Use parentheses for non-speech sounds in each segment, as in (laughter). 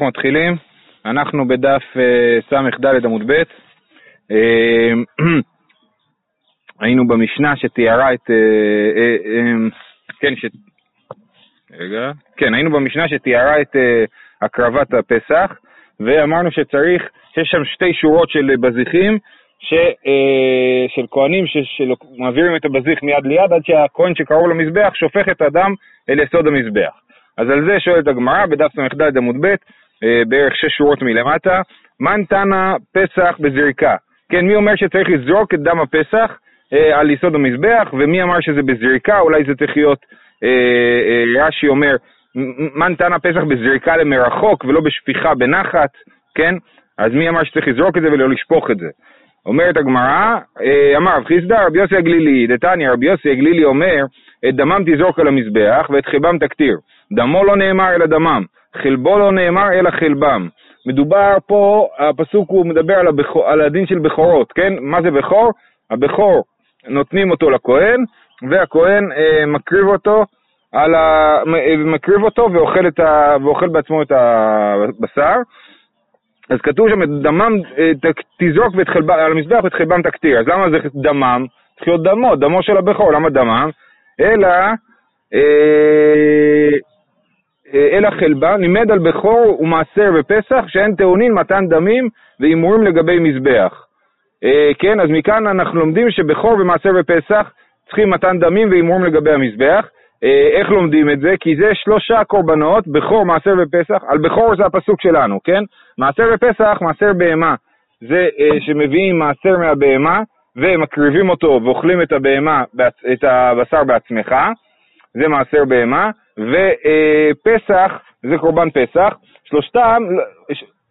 אנחנו מתחילים, אנחנו בדף אה, ס"ד עמוד ב', אה, (clears throat) היינו במשנה שתיארה את, אה, כן, ש... רגע, כן, היינו במשנה שתיארה את הקרבת הפסח, ואמרנו שצריך, שיש שם שתי שורות של בזיחים, ש, של כהנים שמעבירים את הבזיח מיד ליד עד שהכהן שקרוב למזבח שופך את הדם אל יסוד המזבח. אז על זה שואלת הגמרא בדף ס"ד עמוד ב', בערך שש שורות מלמטה, מן תנא פסח בזריקה. כן, מי אומר שצריך לזרוק את דם הפסח אה, על יסוד המזבח, ומי אמר שזה בזריקה, אולי זה צריך להיות, אה, אה, רש"י אומר, מן תנא פסח בזריקה למרחוק ולא בשפיכה בנחת, כן? אז מי אמר שצריך לזרוק את זה ולא לשפוך את זה? אומרת הגמרא, אה, אמר רב חיסדא, רבי יוסי הגלילי, דתניא, רבי יוסי הגלילי אומר, את דמם תזרוק על המזבח ואת חלבם תקטיר. דמו לא נאמר אלא דמם, חלבו לא נאמר אלא חלבם. מדובר פה, הפסוק הוא מדבר על, הבכור, על הדין של בכורות, כן? מה זה בכור? הבכור, נותנים אותו לכהן, והכהן אה, מקריב אותו על ה... מקריב אותו ואוכל, ה... ואוכל בעצמו את הבשר. אז כתוב שם, את דמם אה, תזרוק ואת חלבם, על המזבח ואת חלבם תקטיר. אז למה זה דמם? צריך להיות דמו, דמו של הבכור, למה דמם? אלא אה, אה, אלא חלבה, לימד על בכור ומעשר בפסח שאין טעונין מתן דמים והימורים לגבי מזבח. אה, כן, אז מכאן אנחנו לומדים שבכור ומעשר בפסח צריכים מתן דמים והימורים לגבי המזבח. איך לומדים את זה? כי זה שלושה קורבנות, בכור, מעשר ופסח, על בכור זה הפסוק שלנו, כן? מעשר ופסח, מעשר בהמה, זה שמביאים מעשר מהבהמה ומקריבים אותו ואוכלים את הבהמה, את הבשר בעצמך, זה מעשר בהמה, ופסח זה קורבן פסח. שלושתם,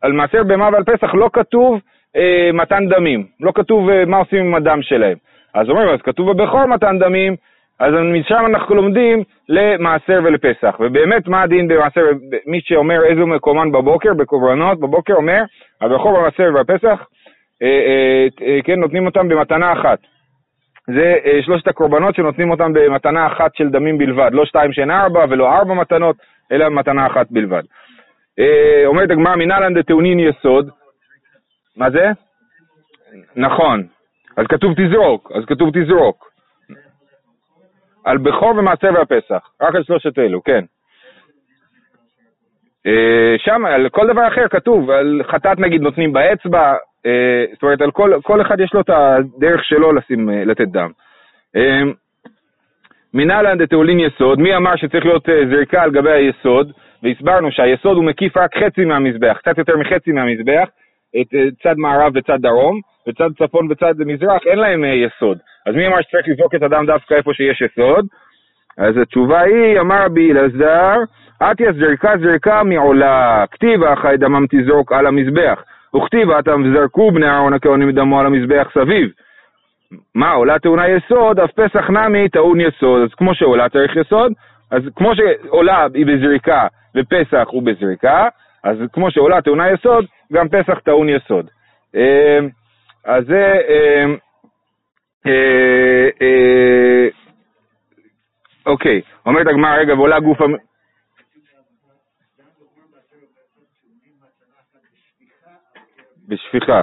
על מעשר בהמה ועל פסח לא כתוב אה, מתן דמים, לא כתוב אה, מה עושים עם הדם שלהם. אז אומרים, אז כתוב בבכור מתן דמים, אז משם אנחנו לומדים למעשר ולפסח. ובאמת, מה הדין במעשר, מי שאומר איזה מקומן בבוקר, בקורבנות, בבוקר אומר, הבכור במעשר אה, אה, כן, נותנים אותם במתנה אחת. זה אה, שלושת הקורבנות שנותנים אותם במתנה אחת של דמים בלבד, לא שתיים שאין ארבע ולא ארבע מתנות, אלא מתנה אחת בלבד. אה, אומרת הגמרא מנהלן דטעונין יסוד, מה זה? נכון, אז כתוב תזרוק, אז כתוב תזרוק. על בכור ומעשר והפסח, רק על שלושת אלו, כן. אה, שם, על כל דבר אחר כתוב, על חטאת נגיד נותנים באצבע, זאת אומרת, על כל, כל אחד יש לו את הדרך שלו לשים, אה, לתת דם. אה, מנהלן דתאולין יסוד, מי אמר שצריך להיות זריקה על גבי היסוד? והסברנו שהיסוד הוא מקיף רק חצי מהמזבח, קצת יותר מחצי מהמזבח, את צד מערב וצד דרום, וצד צפון וצד מזרח, אין להם יסוד. אז מי אמר שצריך לזרוק את הדם דווקא איפה שיש יסוד? אז התשובה היא, אמר רבי אלעזר, אתיה זריקה זריקה מעולה, כתיבה חי דמם תזרוק על המזבח. וכתיב אתם זרקו בני אהרון הכהנים דמו על המזבח סביב. מה, עולה טעונה יסוד, אף פסח נמי טעון יסוד. אז כמו שעולה צריך יסוד, אז כמו שעולה היא בזריקה ופסח הוא בזריקה, אז כמו שעולה טעונה יסוד, גם פסח טעון יסוד. אמ, אז זה... אה, אה, אוקיי, אומרת הגמרא, רגע, ועולה גוף... בשפיכה.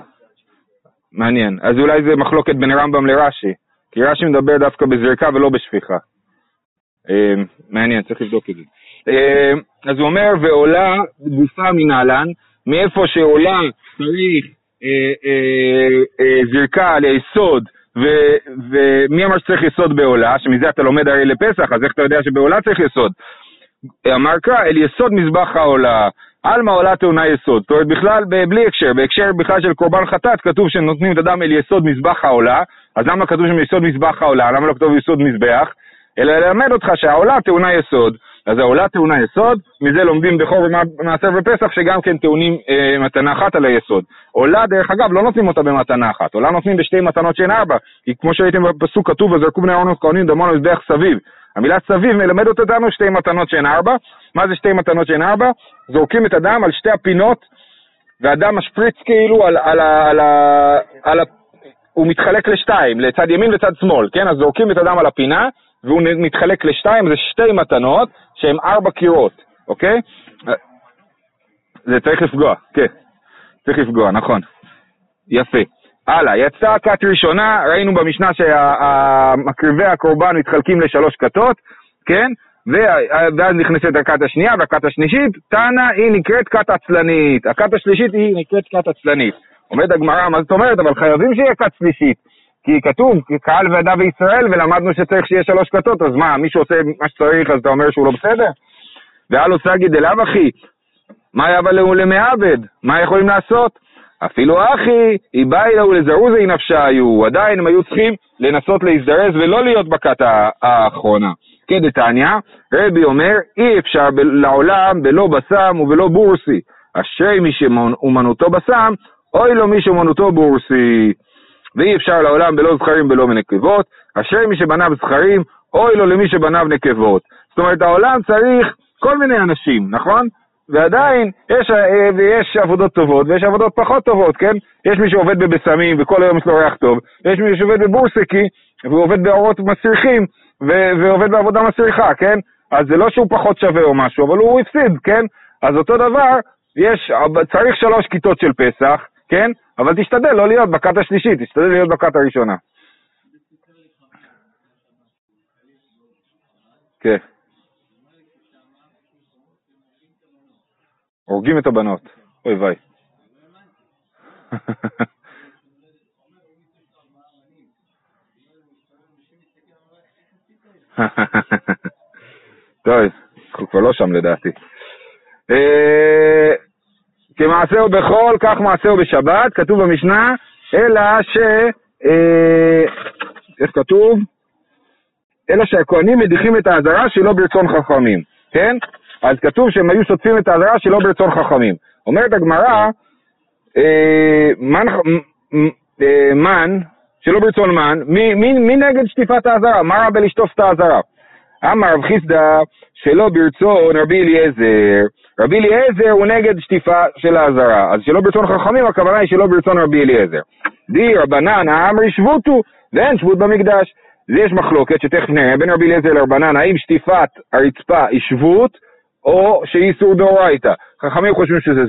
מעניין. אז אולי זה מחלוקת בין רמב"ם לרש"י, כי רש"י מדבר דווקא בזריקה ולא בשפיכה. אה, מעניין, צריך לבדוק את זה. אה, אז הוא אומר, ועולה גופה מנהלן, מאיפה שעולה צריך אה, זריקה על היסוד, ומי אמר שצריך יסוד בעולה, שמזה אתה לומד הרי לפסח, אז איך אתה יודע שבעולה צריך יסוד? אמר קרא, אל יסוד מזבח העולה, עלמא עולה טעונה יסוד. זאת אומרת, בכלל, בלי הקשר, בהקשר בכלל של קורבן חטאת, כתוב שנותנים את הדם אל יסוד מזבח העולה, אז למה כתוב שם יסוד מזבח העולה? למה לא כתוב יסוד מזבח? אלא ללמד אותך שהעולה טעונה יסוד. אז העולה טעונה יסוד, מזה לומדים בכור ומעשר ופסח, שגם כן טעונים אה, מתנה אחת על היסוד. עולה, דרך אגב, לא נותנים אותה במתנה אחת, עולה נותנים בשתי מתנות שאין ארבע, כי כמו שראיתם בפסוק כתוב, וזרקו בני אהרון וכהנים דמון מזבח סביב. המילה סביב מלמדת אותנו שתי מתנות שהן ארבע. מה זה שתי מתנות שהן ארבע? זורקים את הדם על שתי הפינות, והדם משפריץ כאילו על, על, על, על, על, הוא מתחלק לשתיים, לצד ימין וצד שמאל, כן? אז זורקים את הדם על הפינה, והוא מתחלק לשתיים, זה שתי מתנות שהן ארבע קירות, אוקיי? זה צריך לפגוע, כן. צריך לפגוע, נכון. יפה. הלאה, יצאה כת ראשונה, ראינו במשנה שמקריבי הקורבן מתחלקים לשלוש כתות, כן? ואז נכנסת הכת השנייה והכת השלישית, תנא היא נקראת כת עצלנית. הכת השלישית היא נקראת כת עצלנית. אומרת הגמרא, מה זאת אומרת? אבל חייבים שיהיה כת שלישית. כי כתוב, קהל ועדה בישראל, ולמדנו שצריך שיהיה שלוש כתות, אז מה, מישהו עושה מה שצריך, אז אתה אומר שהוא לא בסדר? והלו סגי דלאו אחי, מה לו למעבד? מה יכולים לעשות? אפילו אחי, באה לו לזרוזי נפשה היו, עדיין הם היו צריכים לנסות להזדרז ולא להיות בכת האחרונה. כדתניא, רבי אומר, אי אפשר לעולם בלא בסם ובלא בורסי. אשרי מי שאומנותו בסם, אוי לו מי שאומנותו בורסי. ואי אפשר לעולם בלא זכרים בלא מנקבות, אשרי מי שבניו זכרים, אוי לו למי שבניו נקבות. זאת אומרת, העולם צריך כל מיני אנשים, נכון? ועדיין יש, אה, יש עבודות טובות ויש עבודות פחות טובות, כן? יש מי שעובד בבשמים וכל היום יש לו ריח טוב, ויש מי שעובד בבורסקי והוא עובד באורות מסריחים ו- ועובד בעבודה מסריחה, כן? אז זה לא שהוא פחות שווה או משהו, אבל הוא הפסיד, כן? אז אותו דבר, יש, צריך שלוש כיתות של פסח, כן? אבל תשתדל לא להיות בכת השלישית, תשתדל להיות בכת הראשונה. כן. הורגים את הבנות, אוי ויי. (laughs) טוב, אנחנו כבר לא שם לדעתי. אה, כמעשהו בחול, כך מעשהו בשבת, כתוב במשנה, אלא ש... אה, איך כתוב? אלא שהכהנים מדיחים את האזהרה שלא ברצון חכמים, כן? אז כתוב שהם היו שוטפים את האזהרה שלא ברצון חכמים. אומרת הגמרא, אה, מן, אה, מן, שלא ברצון מן, מי, מי, מי נגד שטיפת האזהרה? מה רע בלשטוף את האזהרה? אמר רב חיסדא שלא ברצון רבי אליעזר. רבי אליעזר הוא נגד שטיפה של האזהרה, אז שלא ברצון חכמים הכוונה היא שלא ברצון רבי אליעזר. די רבנן האמרי שבותו, ואין שבות במקדש. אז יש מחלוקת שתכף נראה בין רבי אליעזר לרבנן, האם שטיפת הרצפה היא שבות או שהיא איסור דאורייתא. חכמים חושבים שזה,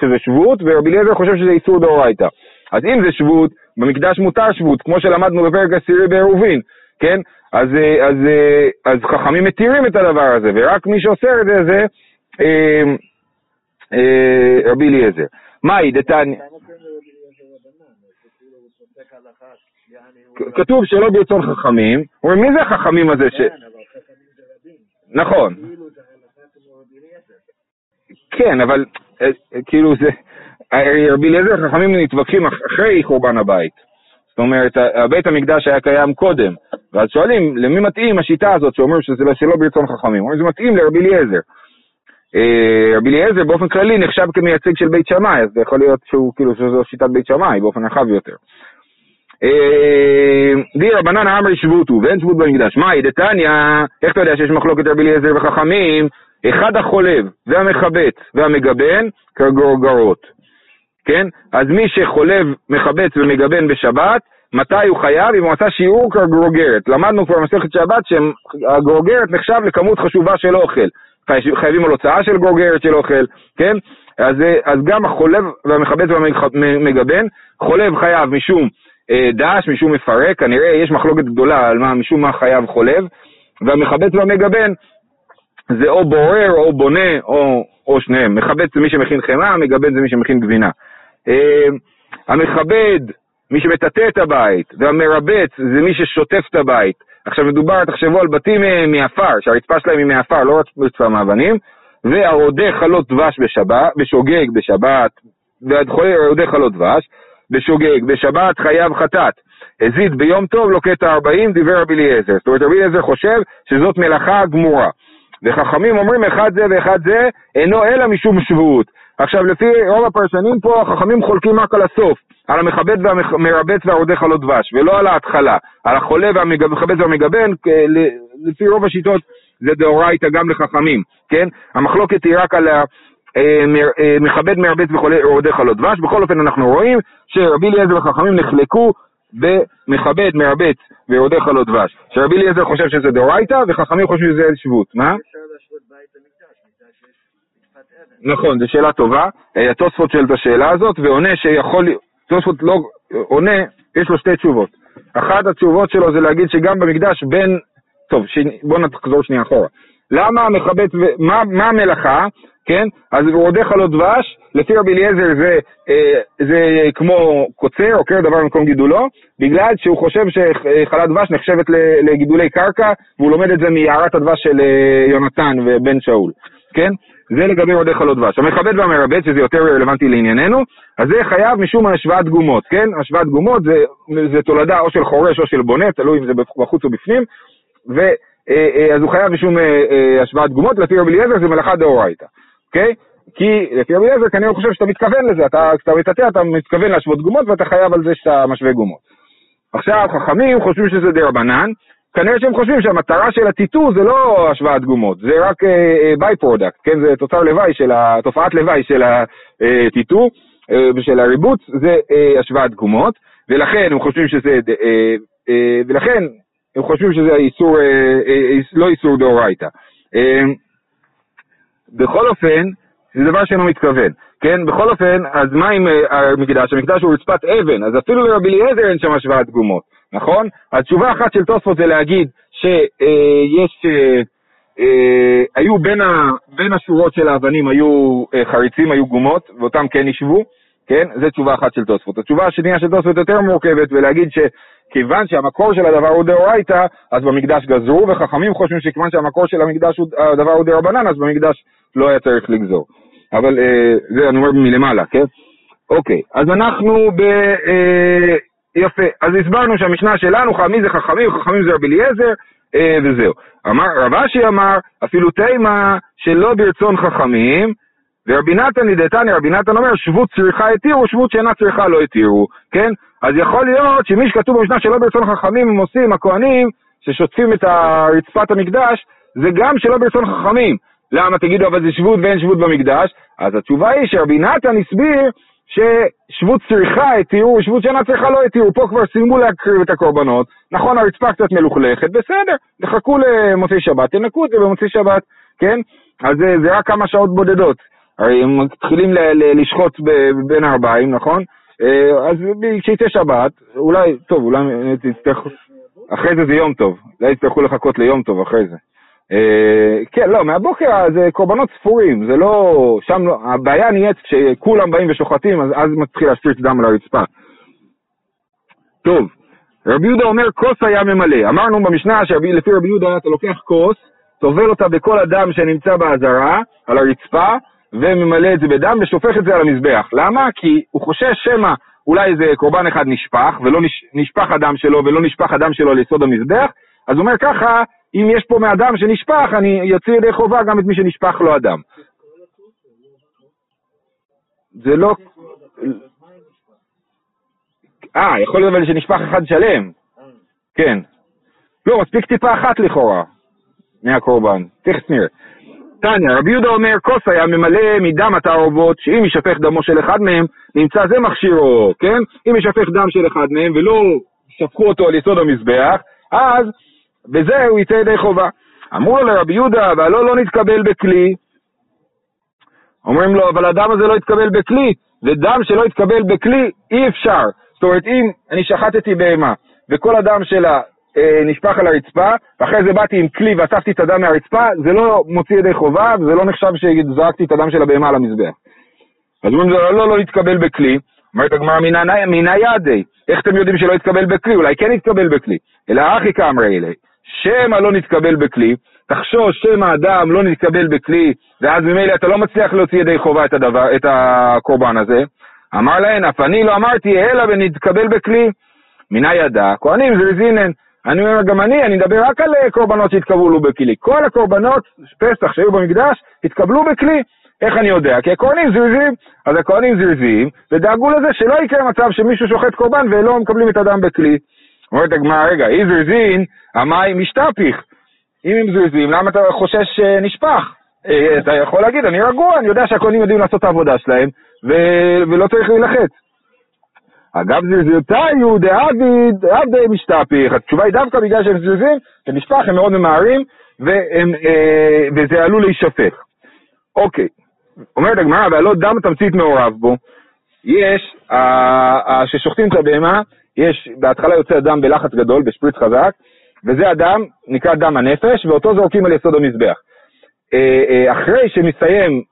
שזה שבות, ורבי אליעזר חושב שזה איסור דאורייתא. אז אם זה שבות, במקדש מותר שבות, כמו שלמדנו בפרק עשירי בעירובין, כן? אז, אז, אז חכמים מתירים את הדבר הזה, ורק מי שאוסר את זה זה אה, אה, רבי אליעזר. מהי דתניא? כתוב שלא ברצון חכמים, אומרים מי זה החכמים הזה ש... נכון. כן, אבל אה, כאילו זה, רבי אליעזר חכמים מתווכחים אחרי חורבן הבית. זאת אומרת, בית המקדש היה קיים קודם, ואז שואלים, למי מתאים השיטה הזאת שאומרים שזה לא שלא ברצון חכמים? אומרים, זה מתאים לרבי אליעזר. אה, רבי אליעזר באופן כללי נחשב כמייצג של בית שמאי, אז זה יכול להיות שהוא, כאילו, שזו שיטת בית שמאי באופן רחב יותר. אה, די רבנן האמרי שבותו, ואין שבות במקדש. מאי דתניא, איך אתה יודע שיש מחלוקת רבי אליעזר וחכמים? אחד החולב והמחבץ והמגבן כגורגרות. כן? אז מי שחולב, מחבץ ומגבן בשבת, מתי הוא חייב? אם הוא עשה שיעור כגרוגרת. למדנו כבר במסכת שבת שהגרוגרת נחשב לכמות חשובה של אוכל. חייבים על הוצאה של גרוגרת של אוכל, כן? אז, אז גם החולב והמחבץ והמגבן, חולב חייב משום אה, דש, משום מפרק, כנראה יש מחלוקת גדולה על מה, משום מה חייב חולב, והמחבץ והמגבן זה או בורר או בונה או, או שניהם. מחבץ זה מי שמכין חמאה, מגבן זה מי שמכין גבינה. אה, המכבד, מי שמטאטא את הבית, והמרבץ זה מי ששוטף את הבית. עכשיו מדובר, תחשבו על בתים אה, מעפר, שהרצפה שלהם היא מעפר, לא רצפה מאבנים, והרודה חלות דבש בשבת, בשוגג בשבת, והרודה חלות דבש, בשוגג, בשבת חייב חטאת. הזיד ביום טוב לוקט הארבעים, דיבר רבי אליעזר. זאת אומרת, רבי אליעזר חושב שזאת מלאכה גמורה. וחכמים אומרים אחד זה ואחד זה אינו אלא משום שבועות. עכשיו, לפי רוב הפרשנים פה, החכמים חולקים רק על הסוף, על המכבד והמרבץ והרודה חלות דבש, ולא על ההתחלה. על החולה והמכבד והמגבן, לפי רוב השיטות זה דאורייתא גם לחכמים, כן? המחלוקת היא רק על המכבד, אה, מרבץ ורודה חלות דבש. בכל אופן, אנחנו רואים שרבי אליעזר וחכמים נחלקו במכבד, מרבץ ורודה חלות דבש. שרבי אליעזר חושב שזה דאורייתא, וחכמים חושבים שזה שבות. מה? נכון, זו שאלה טובה. אה, התוספות שואל את השאלה הזאת, ועונה שיכול, תוספות לא, עונה, יש לו שתי תשובות. אחת התשובות שלו זה להגיד שגם במקדש בין, טוב, ש... בואו נחזור שנייה אחורה. למה המכבד, מה, מה המלאכה, כן? אז רודך לו דבש, לפי רבי אליעזר זה, אה, זה כמו קוצר, עוקר דבר במקום גידולו, בגלל שהוא חושב שחלת דבש נחשבת לגידולי קרקע, והוא לומד את זה מיערת הדבש של אה, יונתן ובן שאול, כן? זה לגבי רודך לו דבש. המכבד והמרבד, שזה יותר רלוונטי לענייננו, אז זה חייב משום השוואת גומות, כן? השוואת גומות זה, זה תולדה או של חורש או של בונה, תלוי אם זה בחוץ או בפנים, ו... אה, אז הוא חייב משום השוואת גומות, לפי רבי אליעזר זה מלאכה דאורייתא, אוקיי? כי לפי רבי אליעזר כנראה הוא חושב שאתה מתכוון לזה, אתה, כשאתה מטאטא אתה מתכוון להשוות גומות ואתה חייב על זה שאתה משווה גומות. עכשיו חכמים חושבים שזה די רבנן, כנראה שהם חושבים שהמטרה של הטיטור זה לא השוואת גומות, זה רק ביי uh, פרודקט, כן, זה תוצר לוואי של, ה, תופעת לוואי של הטיטור ושל הריבוץ, זה uh, השוואת גומות, ולכן הם חושבים שזה, uh, uh, ולכן הם חושבים שזה איסור, אה, אה, אה, לא איסור דאורייתא. בכל אופן, זה דבר שאינו מתכוון, כן? בכל אופן, אז מה עם המקדש? המקדש הוא רצפת אבן, אז אפילו לרבי אליעזר אין שם השוואת גומות, נכון? אז תשובה אחת של תוספות זה להגיד שיש, היו בין, ה, בין השורות של האבנים היו חריצים, היו גומות, ואותם כן ישבו, כן? זו תשובה אחת של תוספות. התשובה השנייה של תוספות יותר מורכבת, ולהגיד ש... כיוון שהמקור של הדבר הוא דאורייתא, אז במקדש גזרו, וחכמים חושבים שכיוון שהמקור של המקדש הוא, הדבר הוא דרבנן, אז במקדש לא היה צריך לגזור. אבל אה, זה אני אומר מלמעלה, כן? אוקיי, אז אנחנו ב... אה, יפה, אז הסברנו שהמשנה שלנו, מי זה חכמים, חכמים זה רבי אליעזר, אה, וזהו. אמר, רב אשי אמר, אפילו תימה שלא ברצון חכמים, ורבי נתן ידעתני, רבי נתן אומר, שבות צריכה התירו, שבות שאינה צריכה לא התירו, כן? אז יכול להיות שמי שכתוב במשנה שלא ברצון חכמים הם עושים, הכהנים, ששוטפים את רצפת המקדש, זה גם שלא ברצון חכמים. למה תגידו אבל זה שבות ואין שבות במקדש? אז התשובה היא שרבי נתן הסביר ששבות צריכה התירו, ושבות שאינה צריכה לא התירו. פה כבר סיימו להקריב את הקורבנות. נכון, הרצפה קצת מלוכלכת, בסדר, תחכו למוצאי שבת, תנקו את זה במוצאי שבת, כן? אז זה, זה רק כמה שעות בודדות. הרי הם מתחילים לשחוט בין הארבעים, נכון? אה, אז כשיצא שבת, אולי, טוב, אולי תצטרכו, אחרי זה זה יום טוב, אולי יצטרכו לחכות ליום טוב אחרי זה. אה, כן, לא, מהבוקר זה קורבנות ספורים, זה לא, שם לא, הבעיה נהיית כשכולם באים ושוחטים, אז, אז מתחיל להספיץ דם על הרצפה. טוב, רבי יהודה אומר כוס היה ממלא. אמרנו במשנה שלפי רבי יהודה אתה לוקח כוס, טובל אותה בכל הדם שנמצא באזהרה, על הרצפה, וממלא את זה בדם ושופך את זה על המזבח. למה? כי הוא חושש שמא אולי איזה קורבן אחד נשפך, ולא נשפך הדם שלו ולא נשפך הדם שלו ליסוד המזבח, אז הוא אומר ככה, אם יש פה מהדם שנשפך, אני יוציא ידי חובה גם את מי שנשפך לו הדם. זה לא... אה, יכול להיות שנשפך אחד שלם. כן. לא, מספיק טיפה אחת לכאורה מהקורבן. תכף נראה. תניא, רבי יהודה אומר, כוס היה ממלא מדם התערובות, שאם יישפך דמו של אחד מהם, נמצא זה מכשירו, כן? אם יישפך דם של אחד מהם ולא שפכו אותו על יסוד המזבח, אז בזה הוא יצא ידי חובה. אמרו לו לרבי יהודה, והלא לא נתקבל בכלי. אומרים לו, אבל הדם הזה לא יתקבל בכלי, ודם שלא יתקבל בכלי אי אפשר. זאת אומרת, אם אני שחטתי בהמה, וכל הדם שלה אה, נשפך על הרצפה, ואחרי זה באתי עם כלי ואספתי את הדם מהרצפה, זה לא מוציא ידי חובה, וזה לא נחשב שזרקתי את הדם של הבהמה על המזבח. אז אומרים, לא, לא, לא יתקבל בכלי. אומרת הגמרא, מינא ידי, איך אתם יודעים שלא יתקבל בכלי? אולי כן יתקבל בכלי. אלא אחי כאמרי אלי, שמא לא נתקבל בכלי, תחשוש שמא אדם לא נתקבל בכלי, ואז ממילא אתה לא מצליח להוציא ידי חובה את, הדבר, את הקורבן הזה. אמר להן, אף אני לא אמרתי, אלא ונתקבל בכלי. מנא ידע, כהנים זרזינן, אני אומר גם אני, אני מדבר רק על אה, קורבנות שהתקבלו בכלי. כל הקורבנות פסח שהיו במקדש התקבלו בכלי. איך אני יודע? כי הכהנים זריזים, אז הכהנים זריזים, ודאגו לזה שלא יקרה מצב שמישהו שוחט קורבן ולא מקבלים את הדם בכלי. אומרת הגמרא, רגע, אי זריזין, המים משתפיך. אם הם זריזים, למה אתה חושש שנשפך? אה, אתה יכול להגיד, אני רגוע, אני יודע שהכהנים יודעים לעשות את העבודה שלהם, ולא צריך להילחץ. אגב זלזלתיו דעביד, עבדי משתפיך. התשובה היא דווקא בגלל שהם זלזים, שנשפך, הם מאוד ממהרים, אה, וזה עלול להישפך. אוקיי, אומרת הגמרא, והלא דם תמצית מעורב בו. יש, כששוחטים את הבהמה, יש, בהתחלה יוצא הדם בלחץ גדול, בשפריץ חזק, וזה הדם, נקרא דם הנפש, ואותו זורקים על יסוד המזבח. אה, אה, אחרי שמסתיים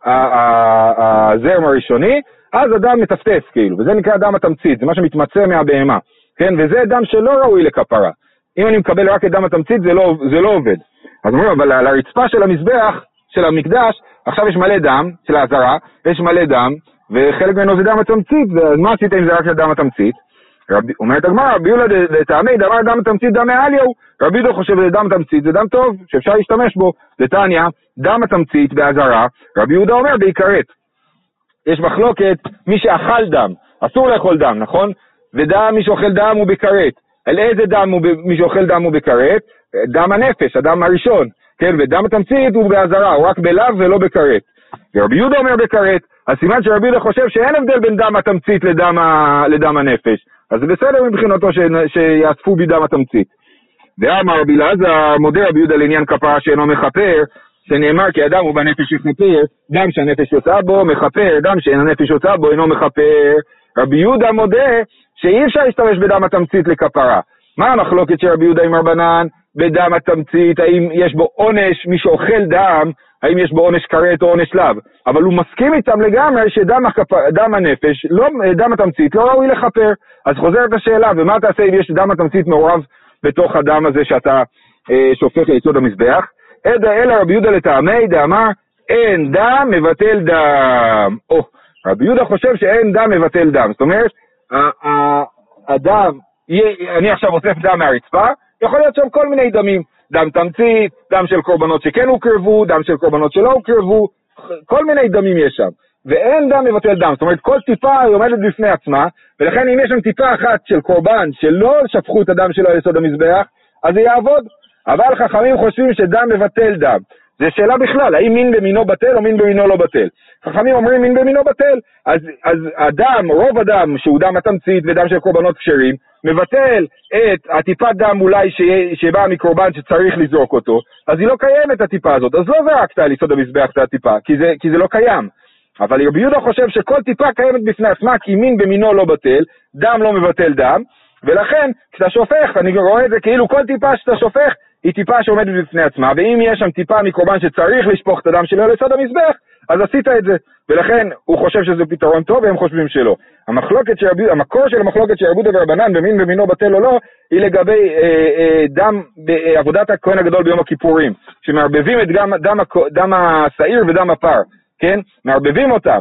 הזרם הראשוני, אז הדם מטפטף כאילו, וזה נקרא דם התמצית, זה מה שמתמצא מהבהמה, כן? וזה דם שלא ראוי לכפרה. אם אני מקבל רק את דם התמצית זה לא, זה לא עובד. אז אומרים, אבל על הרצפה של המזבח, של המקדש, עכשיו יש מלא דם, של האזהרה, יש מלא דם, וחלק ממנו זה דם התמצית, אז מה עשית אם זה רק של דם התמצית? אומרת הגמרא, רבי יהודה לטעמי דמר דם תמצית דם מעליהו, רבי יהודה חושב שזה דם תמצית זה דם טוב, שאפשר להשתמש בו. לטניה, דם התמצית באזהרה, רבי יהודה אומר בעיקרת. יש מחלוקת, מי שאכל דם, אסור לאכול דם, נכון? ודם, מי שאוכל דם הוא בכרת. על איזה דם הוא, מי שאוכל דם הוא בכרת? דם הנפש, הדם הראשון, כן? ודם התמצית הוא באזהרה, הוא רק בלאו ולא בכרת. ורבי יהודה אומר בכרת, אז סימן שרבי יהודה חושב שאין הבדל בין דם התמצית לדם, ה... לדם הנפש. אז זה בסדר מבחינתו ש... שיאספו בי דם התמצית. ואמר רבי אלעזר, מודה רבי יהודה לעניין כפרה שאינו מכפר, שנאמר כי אדם הוא בנפש יכפר, דם שהנפש יוצאה בו מכפר, דם שאין הנפש יוצאה בו אינו מכפר. רבי יהודה מודה שאי אפשר להשתמש בדם התמצית לכפרה. מה המחלוקת של רבי יהודה עם רבנן בדם התמצית, האם יש בו עונש, מי שאוכל דם, האם יש בו עונש כרת או עונש לאו, אבל הוא מסכים איתם לגמרי שדם הכפ... דם הנפש, לא, דם התמצית, לא ראוי לכפר. אז חוזרת השאלה, ומה תעשה אם יש דם התמצית מעורב בתוך הדם הזה שאתה אה, שופך ליסוד המזבח? אלא רבי יהודה לטעמי דאמר, אין דם מבטל דם. או, רבי יהודה חושב שאין דם מבטל דם. זאת אומרת, הדם, אני עכשיו אוסף דם מהרצפה, יכול להיות שם כל מיני דמים. דם תמצית, דם של קורבנות שכן הוקרבו, דם של קורבנות שלא הוקרבו, כל מיני דמים יש שם. ואין דם מבטל דם, זאת אומרת כל טיפה היא עומדת בפני עצמה, ולכן אם יש שם טיפה אחת של קורבן שלא שפכו את הדם שלו על יסוד המזבח, אז זה יעבוד. אבל חכמים חושבים שדם מבטל דם. זו שאלה בכלל, האם מין במינו בטל או מין במינו לא בטל. חכמים אומרים מין במינו בטל, אז, אז הדם, רוב הדם שהוא דם התמצית ודם של קורבנות כשרים, מבטל את הטיפת דם אולי שבאה מקורבן שצריך לזרוק אותו, אז היא לא קיימת הטיפה הזאת, אז לא זרקת על יסוד המזבח את הטיפה, כי זה, כי זה לא קיים. אבל רבי יהודה חושב שכל טיפה קיימת בפני עצמה, כי מין במינו לא בטל, דם לא מבטל דם, ולכן כשאתה שופך, אני רואה את זה כאילו כל טיפה שאתה שופך היא טיפה שעומדת בפני עצמה, ואם יש שם טיפה מקורבן שצריך לשפוך את הדם שלו לצד המזבח, אז עשית את זה. ולכן הוא חושב שזה פתרון טוב והם חושבים שלא. המחלוקת של, המקור של המחלוקת של רבודה ורבנן במין במינו בטל או לא, היא לגבי אה, אה, דם בעבודת הכהן הגדול ביום הכיפורים, שמערבבים את דם, דם, דם השעיר ודם הפר. כן? מערבבים אותם.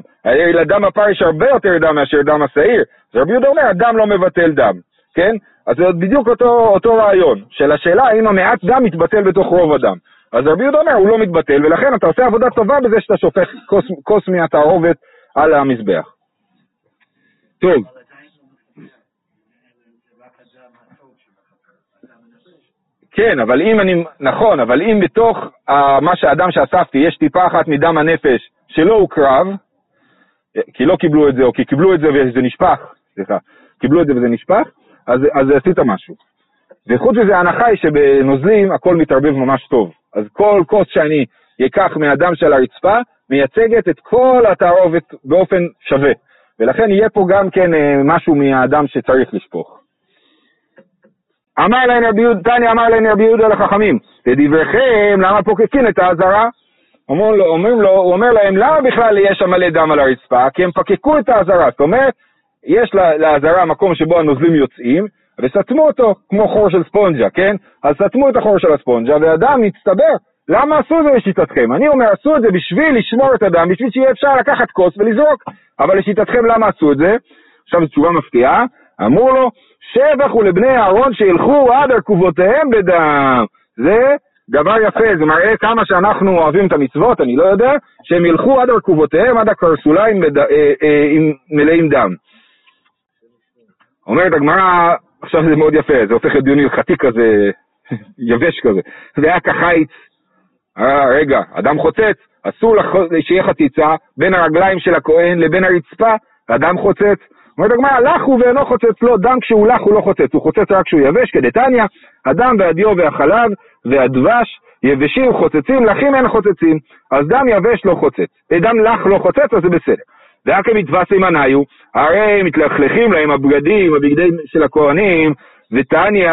לדם הפר יש הרבה יותר דם מאשר דם השעיר. אז רבי יהודה אומר, הדם לא מבטל דם, כן? אז זה בדיוק אותו, אותו רעיון, של השאלה האם המעט דם מתבטל בתוך רוב הדם. אז רבי יהודה אומר, הוא לא מתבטל, ולכן אתה עושה עבודה טובה בזה שאתה שופך כוס, כוס מהתערובת על המזבח. טוב. כן, אבל אם אני, נכון, אבל אם בתוך uh, מה שהאדם שאספתי יש טיפה אחת מדם הנפש שלא הוקרב, כי לא קיבלו את זה, או כי קיבלו את זה וזה נשפך, סליחה, קיבלו את זה וזה נשפך, אז, אז עשית משהו. וחוץ מזה, ההנחה היא שבנוזלים הכל מתערבב ממש טוב. אז כל כוס שאני אקח מהדם של הרצפה, מייצגת את כל התערובת באופן שווה. ולכן יהיה פה גם כן אה, משהו מהדם שצריך לשפוך. אמר להם רבי יהודה, תניא אמר להם רבי יהודה לחכמים, לדבריכם, למה פוקקים את האזהרה? אומרים לו, הוא אומר להם, למה בכלל יש שם מלא דם על הרצפה? כי הם פקקו את האזהרה. זאת אומרת, יש לאזהרה מקום שבו הנוזלים יוצאים, וסתמו אותו כמו חור של ספונג'ה, כן? אז סתמו את החור של הספונג'ה, והדם מצטבר. למה עשו את זה לשיטתכם? אני אומר, עשו את זה בשביל לשמור את הדם, בשביל שיהיה אפשר לקחת כוס ולזרוק. אבל לשיטתכם, למה עשו את זה? עכשיו זו תשובה מפתיעה. אמרו לו, שבח הוא לבני אהרון שילכו עד ארכובותיהם בדם. זה דבר יפה, זה מראה כמה שאנחנו אוהבים את המצוות, אני לא יודע, שהם ילכו עד ארכובותיהם, עד הקרסוליים. אה, אה, מלאים דם. אומרת הגמרא, עכשיו זה מאוד יפה, זה הופך להיות דיון הלכתי כזה, (laughs) יבש כזה. זה היה כחיץ, אה, רגע, אדם חוצץ, אסור שיהיה חציצה בין הרגליים של הכהן לבין הרצפה, אדם חוצץ. אומרת הגמרא, לך הוא ואינו חוצץ לו, דם כשהוא לך הוא לא חוצץ, הוא חוצץ רק כשהוא יבש, כדתניא, הדם והדיו והחלב והדבש יבשים חוצצים, לחים אין חוצצים, אז דם יבש לא חוצץ, אה, דם לך לא חוצץ, אז זה בסדר. ואקי מתבסים עניו, הרי מתלכלכים להם הבגדים, הבגדים של הכהנים, ותניא,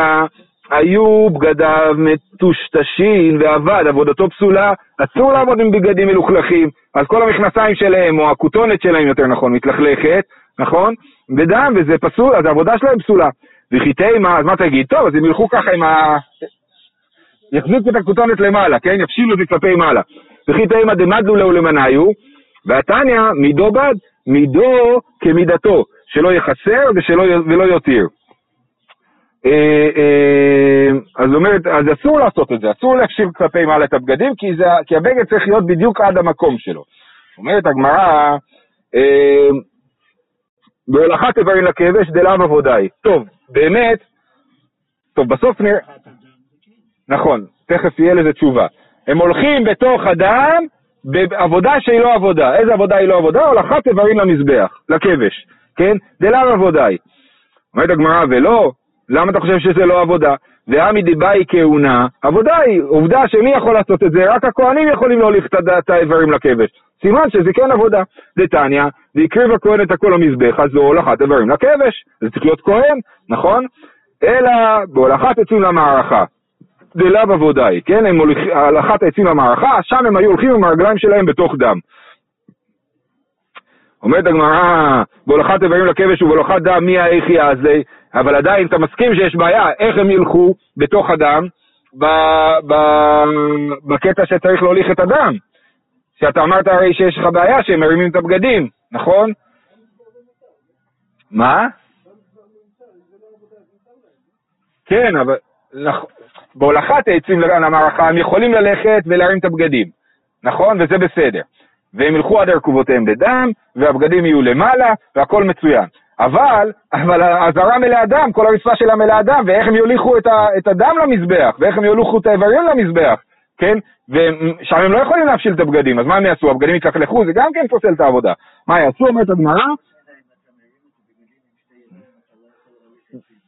היו בגדיו מטושטשים ועבד, עבודתו פסולה, אסור לעבוד עם בגדים מלוכלכים, אז כל המכנסיים שלהם, או הכותונת שלהם יותר נכון, מתלכלכת, נכון? בדם, וזה פסול, אז העבודה שלהם פסולה. וכי תימה, אז מה תגיד? טוב, אז הם ילכו ככה עם ה... יחזיקו את הכותונת למעלה, כן? יפשילו את זה כלפי מעלה. וכי תימה דמדלו לו למניו, והתניא, מידו בד, מידו כמידתו, שלא יחסר ושלא, ולא יותיר. אה, אה, אז אומרת, אז אסור לעשות את זה, אסור להקשיב כלפי מעלה את הבגדים, כי, זה, כי הבגד צריך להיות בדיוק עד המקום שלו. אומרת הגמרא, אה, בהולכת איברים לכבש דלאו עבודאי. טוב, באמת, טוב, בסוף נראה... נכון, תכף יהיה לזה תשובה. הם הולכים בתוך הדם בעבודה שהיא לא עבודה. איזה עבודה היא לא עבודה? הולכת איברים למזבח, לכבש, כן? דלאו עבודאי. אומרת הגמרא, ולא, למה אתה חושב שזה לא עבודה? ועמי דיבאי כהונה, עבודה היא, עובדה שמי יכול לעשות את זה? רק הכהנים יכולים להוליך את האיברים לכבש. סימן שזה כן עבודה. דתניא, והקריב הכהן את הכל למזבח, אז זו הולכת איברים לכבש, זה צריך להיות כהן, נכון? אלא בהולכת עצים למערכה. דלאו עבודה היא, כן? הם הולכים, הולכת העצים למערכה, שם הם היו הולכים עם הרגליים שלהם בתוך דם. אומרת הגמרא, בהולכת איברים לכבש ובהולכת דם מי האיכי הזה, אבל עדיין אתה מסכים שיש בעיה, איך הם ילכו בתוך הדם ב, ב, בקטע שצריך להוליך את הדם? שאתה אמרת הרי שיש לך בעיה שהם מרימים את הבגדים, נכון? מה? כן, אבל בהולכת העצים למערכה הם יכולים ללכת ולהרים את הבגדים, נכון? וזה בסדר. והם ילכו עד הרכובותיהם בדם, והבגדים יהיו למעלה, והכל מצוין. אבל, אבל הזרה מלאה דם, כל הרצפה שלה מלאה דם, ואיך הם יוליכו את, ה, את הדם למזבח, ואיך הם יוליכו את האיברים למזבח, כן? ושם הם לא יכולים להפשיל את הבגדים, אז מה הם יעשו? הבגדים יתלכלכו, זה גם כן פוסל את העבודה. מה יעשו, אומרת הגמרא?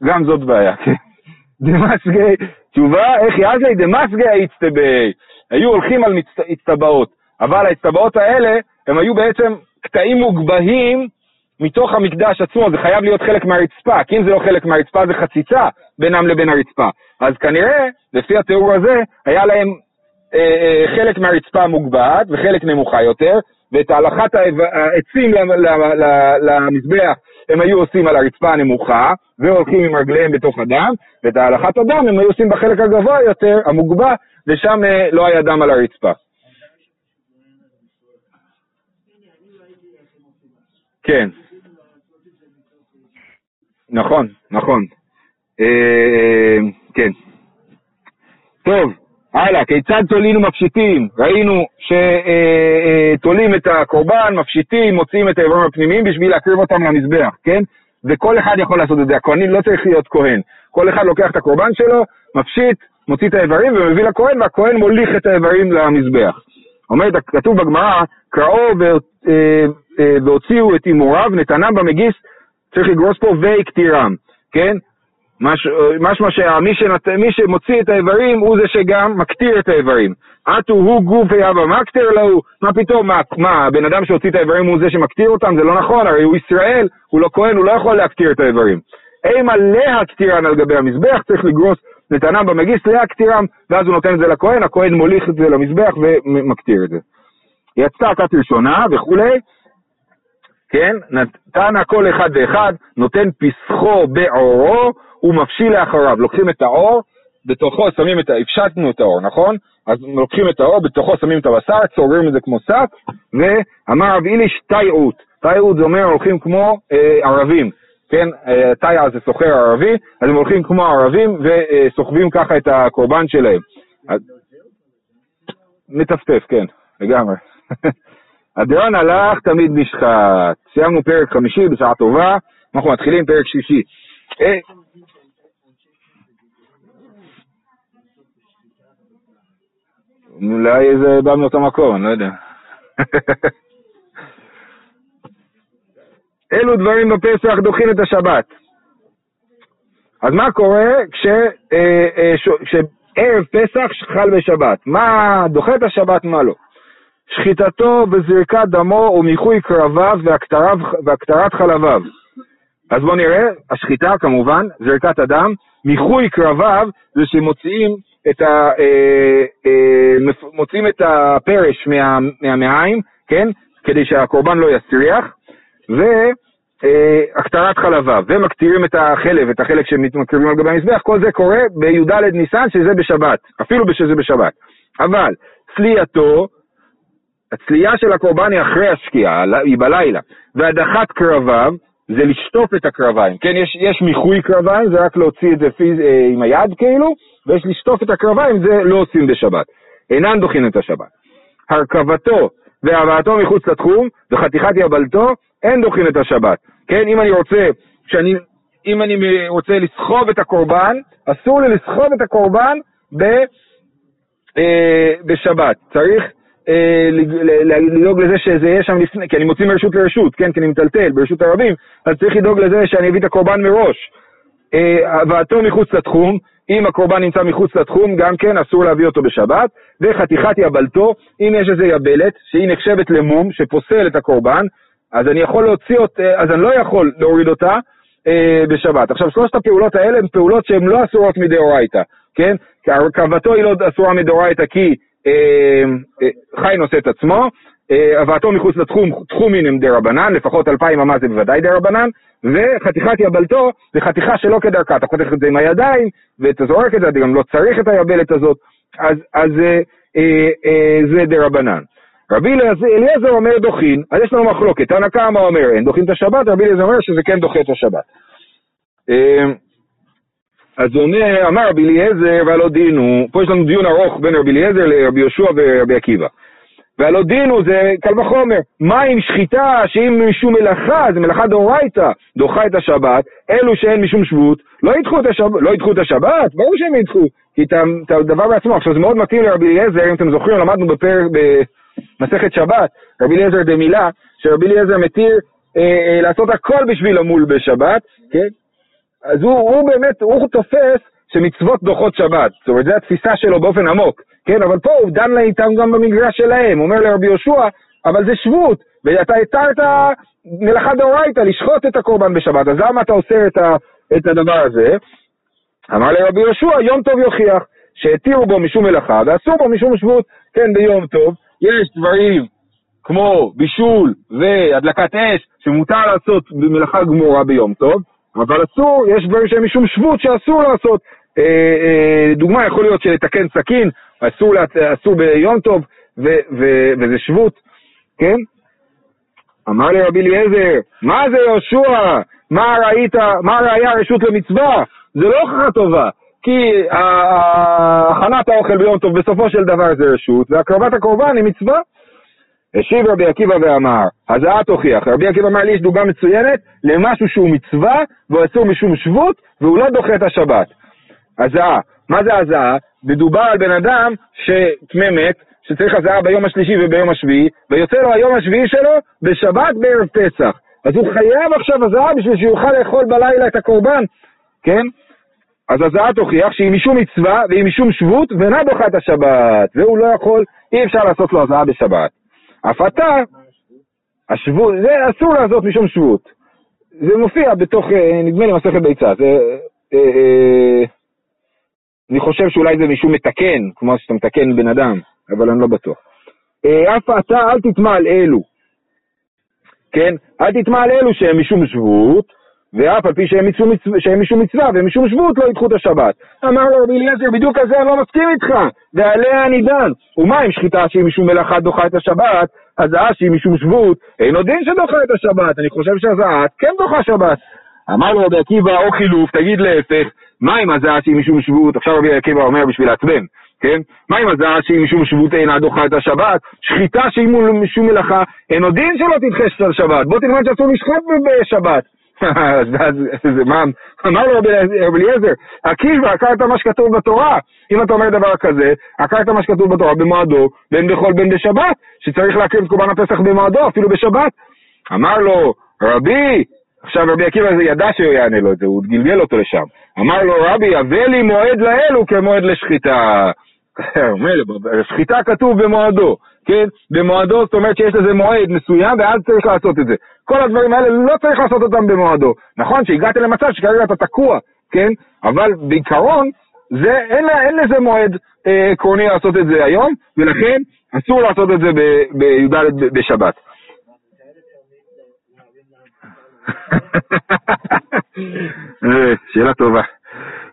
גם זאת בעיה, כן. (laughs) דמסגי, תשובה, איך יעזי דמסגי האצטבי. היו הולכים על אצטבעות, אבל האצטבעות האלה, הם היו בעצם קטעים מוגבהים מתוך המקדש עצמו, זה חייב להיות חלק מהרצפה, כי אם זה לא חלק מהרצפה זה חציצה בינם לבין הרצפה. אז כנראה, לפי התיאור הזה, היה להם אה, אה, חלק מהרצפה מוגבהת וחלק נמוכה יותר, ואת הלכת העצים למזבח הם היו עושים על הרצפה הנמוכה, והולכים עם רגליהם בתוך הדם, ואת הלכת הדם הם היו עושים בחלק הגבוה יותר, המוגבע, ושם אה, לא היה דם על הרצפה. כן. נכון, נכון. אה, כן. טוב, הלאה, כיצד תולים ומפשיטים? ראינו שתולים אה, את הקורבן, מפשיטים, מוציאים את האיברים הפנימיים בשביל להקריב אותם למזבח, כן? וכל אחד יכול לעשות את זה, הכהנים לא צריך להיות כהן. כל אחד לוקח את הקורבן שלו, מפשיט, מוציא את האיברים ומביא לכהן, והכהן מוליך את האיברים למזבח. אומרת, כתוב בגמרא, קראו אה, והוציאו את הימוריו, נתנם במגיס, צריך לגרוס פה והקטירם, כן? משמע שמי שנת... שמוציא את האיברים הוא זה שגם מקטיר את האיברים. עטו הוא גוף אבא מקטיר לו, מה פתאום, מה, מה, הבן אדם שהוציא את האיברים הוא זה שמקטיר אותם? זה לא נכון, הרי הוא ישראל, הוא לא כהן, הוא לא יכול להקטיר את האיברים. אימה להקטירן על גבי המזבח, צריך לגרוס נתנם במגיס להקטירם, ואז הוא נותן את זה לכהן, הכהן מוליך את זה למזבח ומקטיר את זה. יצאה הכת ראשונה וכולי, כן? נתן הכל אחד ואחד, נותן פסחו בעורו ומפשיל לאחריו. לוקחים את העור, בתוכו שמים את ה... הפשטנו את העור, נכון? אז לוקחים את העור, בתוכו שמים את הבשר, צוררים את זה כמו שק, ואמר רב איליש תייעות. תייעות זה אומר הולכים כמו אה, ערבים, כן? אה, תיה זה סוחר ערבי, אז הם הולכים כמו ערבים וסוחבים ככה את הקורבן שלהם. אז... מטפטף, כן, לגמרי. (laughs) הדיון הלך תמיד נשחט. סיימנו פרק חמישי בשעה טובה, אנחנו מתחילים פרק שישי. אה, אולי זה בא מאותו מקום, אני לא יודע. (laughs) אלו דברים בפסח דוחים את השבת. אז מה קורה אה, אה, כשערב פסח חל בשבת? מה דוחה את השבת, מה לא? שחיטתו וזריקת דמו ומיחוי קרביו והקטרת חלביו. אז בואו נראה, השחיטה כמובן, זריקת הדם, מיחוי קרביו זה שמוציאים את, ה, אה, אה, מוציאים את הפרש מה, מהמעיים, כן? כדי שהקורבן לא יסריח, והקטרת חלביו, ומקטירים את החלב, את החלק שמקריבים על גבי המזבח, כל זה קורה בי"ד ניסן, שזה בשבת, אפילו שזה בשבת. אבל צלייתו, הצלייה של הקורבן היא אחרי השקיעה, היא בלילה, והדחת קרביו, זה לשטוף את הקרביים, כן? יש, יש מיחוי קרביים, זה רק להוציא את זה פיז, אה, עם היד כאילו, ויש לשטוף את הקרביים, זה לא עושים בשבת. אינן דוחין את השבת. הרכבתו והבאתו מחוץ לתחום וחתיכת יבלתו, אין דוחין את השבת. כן, אם אני רוצה, שאני, אם אני רוצה לסחוב את הקורבן, אסור לי לסחוב את הקורבן ב, אה, בשבת. צריך אה, לדאוג לזה שזה יהיה שם לפני, כי אני מוציא מרשות לרשות, כן, כי אני מטלטל ברשות הרבים, אז צריך לדאוג לזה שאני אביא את הקורבן מראש. אה, הבאתו מחוץ לתחום, אם הקורבן נמצא מחוץ לתחום, גם כן אסור להביא אותו בשבת, וחתיכת יבלתו, אם יש איזה יבלת, שהיא נחשבת למום, שפוסל את הקורבן, אז אני יכול להוציא אותה, אז אני לא יכול להוריד אותה אה, בשבת. עכשיו, שלושת הפעולות האלה הן פעולות שהן לא אסורות מדאורייתא, כן? כי הרכבתו היא לא אסורה מדאורייתא כי אה, אה, חי נושא את עצמו, אה, הבאתו מחוץ לתחום, תחומין הם דה רבנן, לפחות אלפיים אמה זה בוודאי דה רבנן, וחתיכת יבלתו זה חתיכה שלא כדרכה, אתה חותך את זה עם הידיים, ואתה זורק את זה, אתה גם לא צריך את היבלת הזאת, אז, אז אה, אה, אה, זה דה רבנן. רבי אליעזר אומר דוחין, אז יש לנו מחלוקת, תנא קמא אומר אין דוחין את השבת, רבי אליעזר אומר שזה כן דוחה את השבת. אה, אז אומר, אמר רבי אליעזר והלא דין הוא, פה יש לנו דיון ארוך בין רבי אליעזר לרבי יהושע ורבי עקיבא. והלא דין הוא זה קל וחומר, מה עם שחיטה שאם משום מלאכה, זה מלאכה דאורייתא, דוחה את השבת, אלו שאין משום שבות, לא ידחו את השבת, לא ידחו את השבת, ברור שהם ידחו, כי את הדבר בעצמו, עכשיו זה מאוד מתאים לרבי אליעזר, אם אתם זוכרים, למדנו בפרק, במסכת שבת, רבי אליעזר דמילה, שרבי אליעזר מתיר אה, אה, לעשות הכל בשביל המול בשבת, כן? אז הוא, הוא באמת, הוא תופס שמצוות דוחות שבת, זאת אומרת, זו התפיסה שלו באופן עמוק, כן, אבל פה הוא דן איתם גם במגרש שלהם, אומר לרבי יהושע, אבל זה שבות, ואתה התרת מלאכה דאורייתא, לשחוט את הקורבן בשבת, אז למה אתה עושה את, את הדבר הזה? אמר לרבי יהושע, יום טוב יוכיח, שהתירו בו משום מלאכה ואסור בו משום שבות, כן, ביום טוב, יש דברים כמו בישול והדלקת אש, שמותר לעשות במלאכה גמורה ביום טוב, אבל אסור, יש דברים שהם משום שבות שאסור לעשות. אה, אה, דוגמה, יכול להיות שלתקן סכין, אסור, אסור ביום טוב, ו, ו, וזה שבות, כן? אמר לי רבי אליעזר, מה זה יהושע? מה ראית, מה ראיה רשות למצווה? זה לא הוכחה טובה, כי הכנת האוכל ביום טוב בסופו של דבר זה רשות, והקרבת הקורבן היא מצווה. השיב רבי עקיבא ואמר, הזעה תוכיח. רבי עקיבא אמר לי, יש דוגמה מצוינת למשהו שהוא מצווה, והוא אסור משום שבות, והוא לא דוחה את השבת. הזעה. מה זה הזעה? מדובר על בן אדם שטמא מת, שצריך הזעה ביום השלישי וביום השביעי, ויוצא לו היום השביעי שלו בשבת בערב פסח. אז הוא חייב עכשיו הזעה בשביל שיוכל לאכול בלילה את הקורבן, כן? אז הזעה תוכיח שהיא משום מצווה והיא משום שבות ואינה את השבת, והוא לא יכול, אי אפשר לעשות לו הזעה בשבת. אף אתה, השבות, זה אסור לעשות משום שבות. זה מופיע בתוך, אה, נדמה לי, מסכת ביצה. זה, אה, אה, אני חושב שאולי זה משום מתקן, כמו שאתה מתקן בן אדם, אבל אני לא בטוח. אה, אף אתה אל תטמע על אלו, כן? אל תטמע על אלו שהם משום שבות, ואף על פי שהם, משום, שהם משום מצווה והם משום שבות לא ידחו את השבת. אמר לו רבי אליעזר, בדיוק על זה אני לא מסכים איתך, ועליה אני דן. ומה אם שחיטה שהיא משום מלאכה דוחה את השבת, הזעה שהיא משום שבות, אין עוד דין שדוחה את השבת, אני חושב שהזעה כן דוחה שבת. אמר לו רבי עקיבא, או חילוף, תגיד להפך, מה אם הזעה שהיא משום שבות, עכשיו רבי עקיבא אומר בשביל לעצבן, כן? מה אם הזעה שהיא משום שבות אינה דוחה את השבת? שחיטה שהיא משום מלאכה, אין עוד דין שלא תדחה את השבת, בוא תלמד שאסור לשחוט בשבת. (laughs) אז מה, אמר לו רבי אליעזר, עקיבא, עקרת מה שכתוב בתורה. אם אתה אומר דבר כזה, עקרת מה שכתוב בתורה במועדו, בין בכל בין בשבת, שצריך להקריב קורבן הפסח במועדו, אפילו בשבת. אמר לו רבי, עכשיו רבי עקיבא ידע שהוא יענה לו את זה, הוא גלגל אותו לשם. אמר לו רבי, הבא לי מועד לאלו כמועד לשחיטה. (laughs) שחיטה כתוב במועדו, כן? במועדו זאת אומרת שיש לזה מועד מסוים ואז צריך לעשות את זה. כל הדברים האלה לא צריך לעשות אותם במועדו. נכון שהגעת למצב שכרגע אתה תקוע, כן? אבל בעיקרון זה, אין, אין לזה מועד אה, עקרוני לעשות את זה היום, ולכן אסור לעשות את זה בי"ד בשבת. (laughs) אה, שאלה טובה.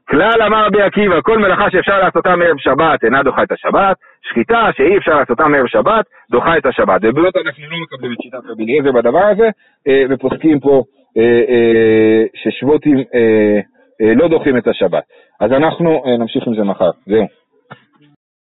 כלל אמר רבי עקיבא, כל מלאכה שאפשר לעשותה מערב שבת אינה דוחה את השבת, שחיטה שאי אפשר לעשותה מערב שבת דוחה את השבת. ובאמת אנחנו לא מקבלים את שיטת רבי אליעזר בדבר הזה, אה, ופוסקים פה אה, ששבותים לא דוחים את השבת. אז אנחנו נמשיך עם זה מחר. זהו.